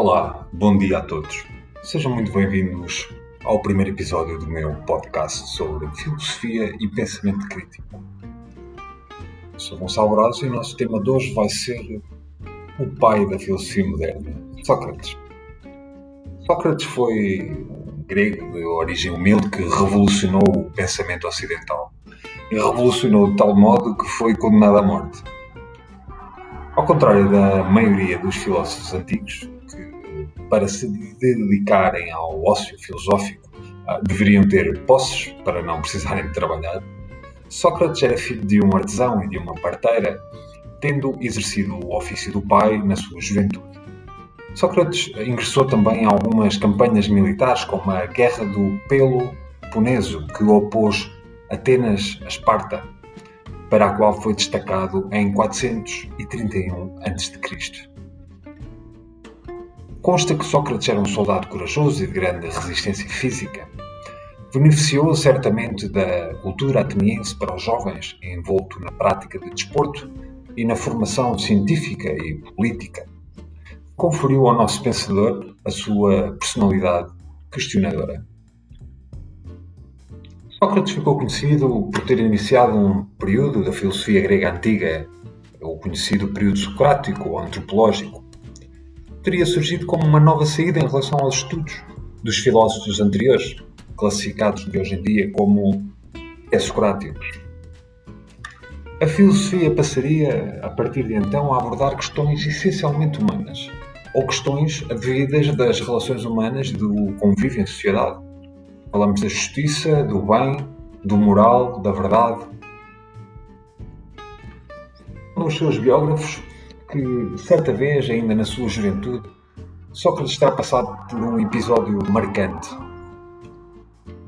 Olá, bom dia a todos. Sejam muito bem-vindos ao primeiro episódio do meu podcast sobre filosofia e pensamento crítico. Sou Gonçalo Braz e o nosso tema de hoje vai ser o pai da filosofia moderna, Sócrates. Sócrates foi um grego de origem humilde que revolucionou o pensamento ocidental e revolucionou de tal modo que foi condenado à morte. Ao contrário da maioria dos filósofos antigos, para se dedicarem ao ócio filosófico ah, deveriam ter posses para não precisarem de trabalhar, Sócrates era filho de um artesão e de uma parteira, tendo exercido o ofício do pai na sua juventude. Sócrates ingressou também em algumas campanhas militares, como a Guerra do Peloponeso, que opôs Atenas a Esparta, para a qual foi destacado em 431 a.C. Consta que Sócrates era um soldado corajoso e de grande resistência física. Beneficiou certamente da cultura ateniense para os jovens, envolto na prática de desporto e na formação científica e política. Conferiu ao nosso pensador a sua personalidade questionadora. Sócrates ficou conhecido por ter iniciado um período da filosofia grega antiga, o conhecido período socrático ou antropológico. Teria surgido como uma nova saída em relação aos estudos dos filósofos anteriores, classificados de hoje em dia como é-socráticos. A filosofia passaria, a partir de então, a abordar questões essencialmente humanas, ou questões advindas das relações humanas do convívio em sociedade Falamos da justiça, do bem, do moral, da verdade. Dos seus biógrafos que, certa vez, ainda na sua juventude, Sócrates terá passado por um episódio marcante.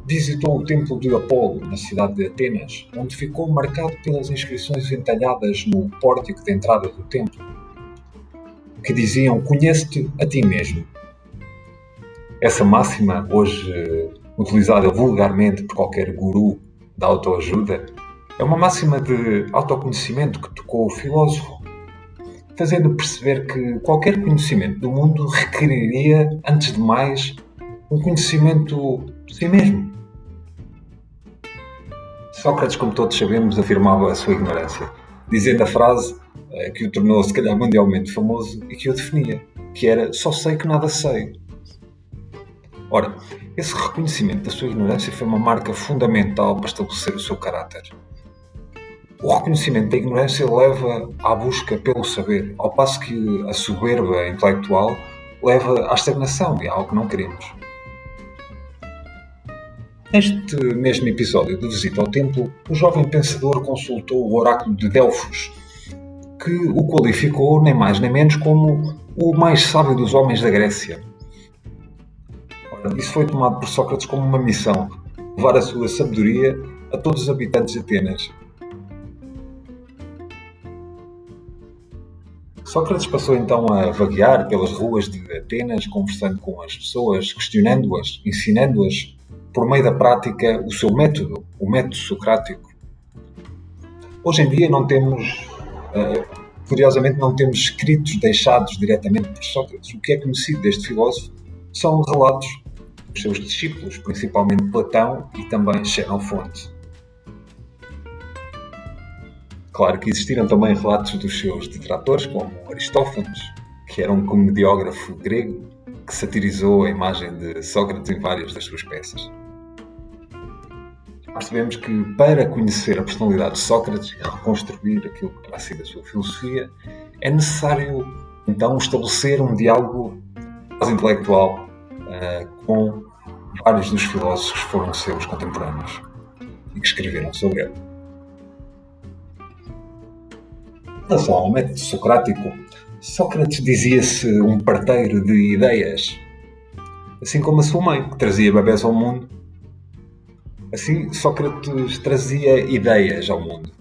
Visitou o templo de Apolo, na cidade de Atenas, onde ficou marcado pelas inscrições entalhadas no pórtico de entrada do templo, que diziam: Conhece-te a ti mesmo. Essa máxima, hoje utilizada vulgarmente por qualquer guru da autoajuda, é uma máxima de autoconhecimento que tocou o filósofo, fazendo perceber que qualquer conhecimento do mundo requeriria, antes de mais, um conhecimento de si mesmo. Sócrates, como todos sabemos, afirmava a sua ignorância, dizendo a frase eh, que o tornou, se calhar, mundialmente famoso e que o definia, que era só sei que nada sei. Ora, esse reconhecimento da sua ignorância foi uma marca fundamental para estabelecer o seu caráter. O reconhecimento da ignorância leva à busca pelo saber, ao passo que a soberba intelectual leva à estagnação e a algo que não queremos. Neste mesmo episódio de Visita ao Templo, o jovem pensador consultou o oráculo de Delfos, que o qualificou nem mais nem menos como o mais sábio dos homens da Grécia isso foi tomado por Sócrates como uma missão, levar a sua sabedoria a todos os habitantes de Atenas. Sócrates passou então a vaguear pelas ruas de Atenas, conversando com as pessoas, questionando-as, ensinando-as, por meio da prática, o seu método, o método socrático. Hoje em dia não temos, uh, curiosamente, não temos escritos deixados diretamente por Sócrates. O que é conhecido deste filósofo são relatos dos seus discípulos, principalmente Platão e também Xenofonte. Claro que existiram também relatos dos seus detratores, como Aristófanes, que era um comediógrafo grego que satirizou a imagem de Sócrates em várias das suas peças. Percebemos que para conhecer a personalidade de Sócrates e reconstruir aquilo que terá sido a sua filosofia, é necessário então estabelecer um diálogo mais intelectual uh, com vários dos filósofos que foram seus contemporâneos e que escreveram sobre ele. Relação ao método socrático, Sócrates dizia-se um parteiro de ideias, assim como a sua mãe, que trazia bebés ao mundo. Assim, Sócrates trazia ideias ao mundo,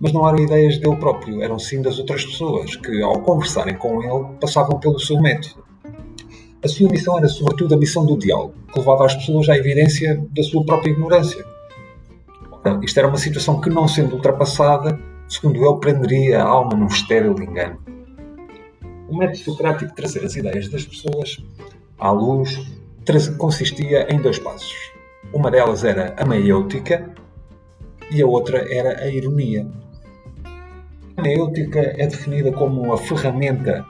mas não eram ideias dele próprio, eram sim das outras pessoas, que ao conversarem com ele passavam pelo seu método. A sua missão era, sobretudo, a missão do diálogo, que levava as pessoas à evidência da sua própria ignorância. Isto era uma situação que, não sendo ultrapassada, segundo ele, prenderia a alma num estéril engano. O método socrático de trazer as ideias das pessoas à luz consistia em dois passos. Uma delas era a maiêutica e a outra era a ironia. A maiêutica é definida como a ferramenta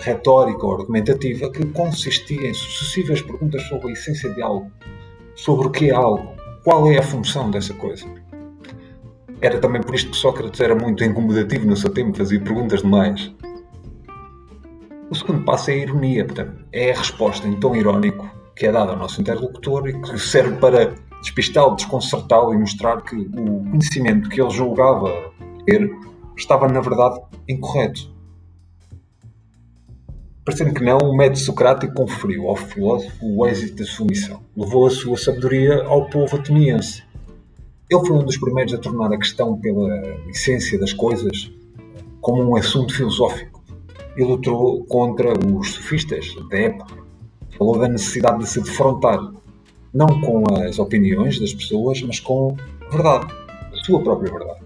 retórica ou argumentativa que consistia em sucessivas perguntas sobre a essência de algo, sobre o que é algo, qual é a função dessa coisa. Era também por isto que Sócrates era muito incomodativo no seu tempo, fazia perguntas demais. O segundo passo é a ironia, portanto, é a resposta em tom irónico que é dada ao nosso interlocutor e que serve para despistá-lo, desconcertá-lo e mostrar que o conhecimento que ele julgava ter estava, na verdade, incorreto. Parecendo que não, o método socrático conferiu ao filósofo o êxito da sua missão. Levou a sua sabedoria ao povo ateniense ele foi um dos primeiros a tornar a questão pela essência das coisas como um assunto filosófico e lutou contra os sofistas da época. Falou da necessidade de se defrontar, não com as opiniões das pessoas, mas com a verdade, a sua própria verdade.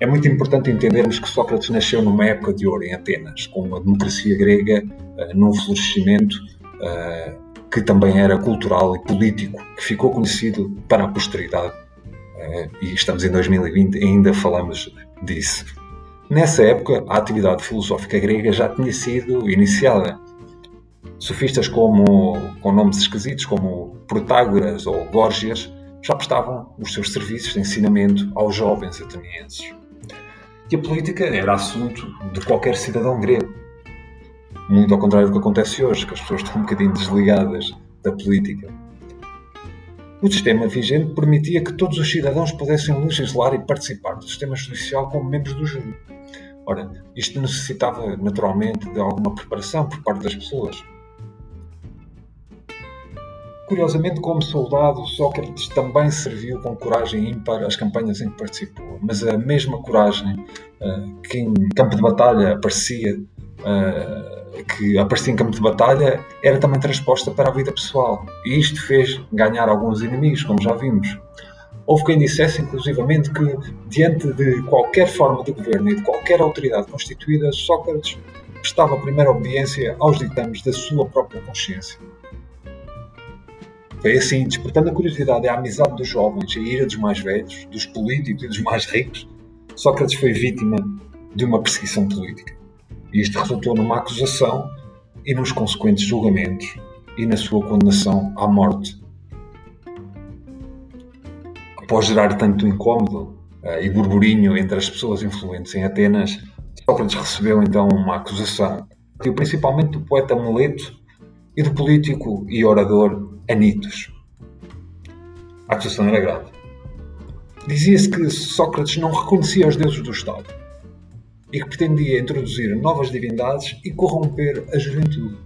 É muito importante entendermos que Sócrates nasceu numa época de ouro em Atenas, com a democracia grega uh, num florescimento uh, que também era cultural e político, que ficou conhecido para a posteridade. Eh, e estamos em 2020 e ainda falamos disso. Nessa época, a atividade filosófica grega já tinha sido iniciada. Sofistas como, com nomes esquisitos como Protágoras ou Górgias já prestavam os seus serviços de ensinamento aos jovens atenienses. E a política era assunto de qualquer cidadão grego. Muito ao contrário do que acontece hoje, que as pessoas estão um bocadinho desligadas da política. O sistema vigente permitia que todos os cidadãos pudessem legislar e participar do sistema judicial como membros do júri. Ora, isto necessitava naturalmente de alguma preparação por parte das pessoas. Curiosamente, como soldado, Sócrates também serviu com coragem ímpar às campanhas em que participou, mas a mesma coragem uh, que em campo de batalha aparecia uh, que aparecia em campo de batalha era também transposta para a vida pessoal. E isto fez ganhar alguns inimigos, como já vimos. Houve quem dissesse, inclusivamente, que diante de qualquer forma de governo e de qualquer autoridade constituída, Sócrates prestava primeira obediência aos ditames da sua própria consciência. Foi assim, despertando a curiosidade e a amizade dos jovens e a ira dos mais velhos, dos políticos e dos mais ricos, Sócrates foi vítima de uma perseguição política. Isto resultou numa acusação e nos consequentes julgamentos e na sua condenação à morte. Após gerar tanto incômodo uh, e burburinho entre as pessoas influentes em Atenas, Sócrates recebeu então uma acusação, principalmente do poeta Mileto e do político e orador Anitos. A acusação era grave. Dizia-se que Sócrates não reconhecia os deuses do Estado e que pretendia introduzir novas divindades e corromper a juventude.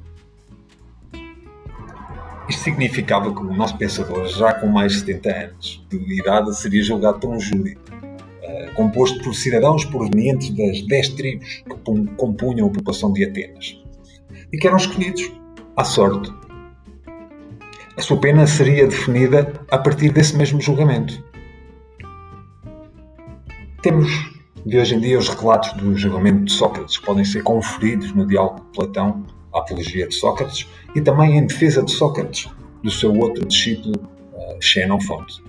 Isto significava que o nosso pensador, já com mais de 70 anos de idade, seria julgado por um júri, uh, composto por cidadãos provenientes das 10 tribos que compunham a população de Atenas, e que eram escolhidos à sorte. A sua pena seria definida a partir desse mesmo julgamento. Temos de hoje em dia, os relatos do julgamento de Sócrates podem ser conferidos no diálogo de Platão, a Apologia de Sócrates, e também em defesa de Sócrates, do seu outro discípulo, uh, Xenofonte.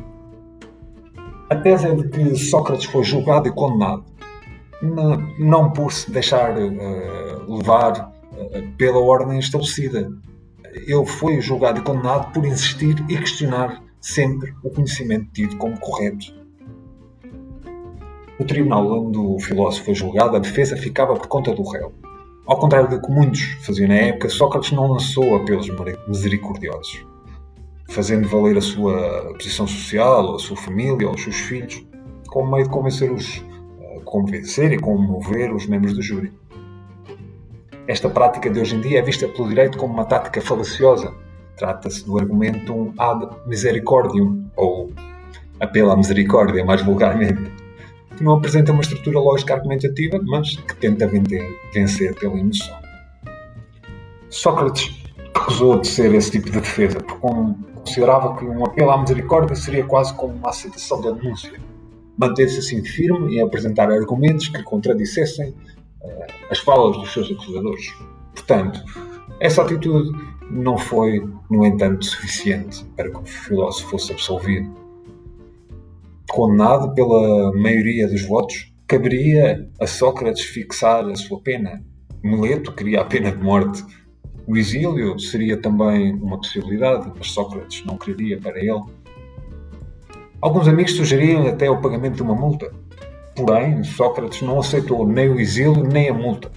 A tese é de que Sócrates foi julgado e condenado, não por se deixar uh, levar uh, pela ordem estabelecida. Ele foi julgado e condenado por insistir e questionar sempre o conhecimento tido como correto no tribunal onde o filósofo foi julgado, a defesa ficava por conta do réu. Ao contrário do que muitos faziam na época, Sócrates não lançou apelos misericordiosos, fazendo valer a sua posição social, a sua família, ou os seus filhos, como meio de convencer, os, eh, convencer e comover os membros do júri. Esta prática de hoje em dia é vista pelo direito como uma tática falaciosa. Trata-se do argumento ad misericordium, ou apelo à misericórdia, mais vulgarmente que não apresenta uma estrutura lógica argumentativa, mas que tenta vencer pela emoção. Sócrates recusou de ser esse tipo de defesa, porque considerava que um apelo à misericórdia seria quase como uma aceitação da denúncia. Manter-se assim firme e apresentar argumentos que contradissessem uh, as falas dos seus acusadores. Portanto, essa atitude não foi, no entanto, suficiente para que o filósofo fosse absolvido. Condenado pela maioria dos votos, caberia a Sócrates fixar a sua pena. Mileto queria a pena de morte. O exílio seria também uma possibilidade, mas Sócrates não queria para ele. Alguns amigos sugeriam até o pagamento de uma multa. Porém, Sócrates não aceitou nem o exílio nem a multa,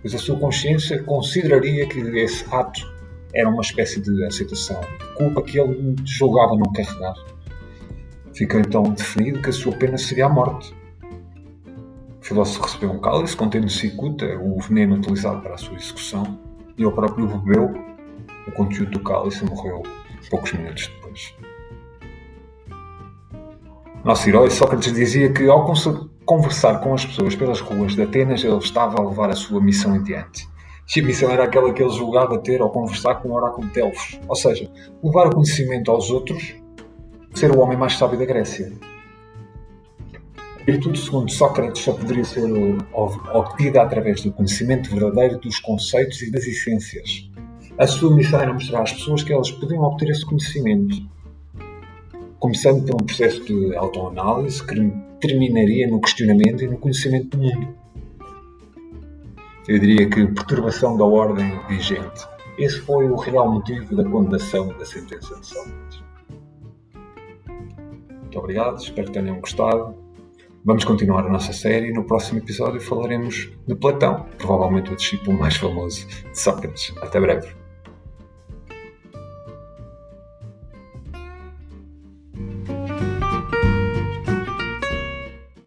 pois a sua consciência consideraria que esse ato era uma espécie de aceitação culpa que ele julgava não carregar. Ficou então definido que a sua pena seria a morte. O filósofo recebeu um cálice contendo cicuta, o veneno utilizado para a sua execução, e ele próprio bebeu o conteúdo do cálice e morreu poucos minutos depois. Nosso herói Sócrates dizia que ao conversar com as pessoas pelas ruas de Atenas, ele estava a levar a sua missão adiante. E a missão era aquela que ele julgava ter ao conversar com o oráculo de Delfos, ou seja, levar o conhecimento aos outros, ser o homem mais sábio da Grécia. A virtude, segundo Sócrates, só poderia ser obtida através do conhecimento verdadeiro dos conceitos e das essências. A sua missão era mostrar às pessoas que elas podiam obter esse conhecimento, começando por um processo de autoanálise que terminaria no questionamento e no conhecimento do mundo eu diria que perturbação da ordem vigente. Esse foi o real motivo da condenação da sentença de Sócrates. Muito obrigado, espero que tenham gostado. Vamos continuar a nossa série e no próximo episódio falaremos de Platão, provavelmente o discípulo mais famoso de Sócrates. Até breve.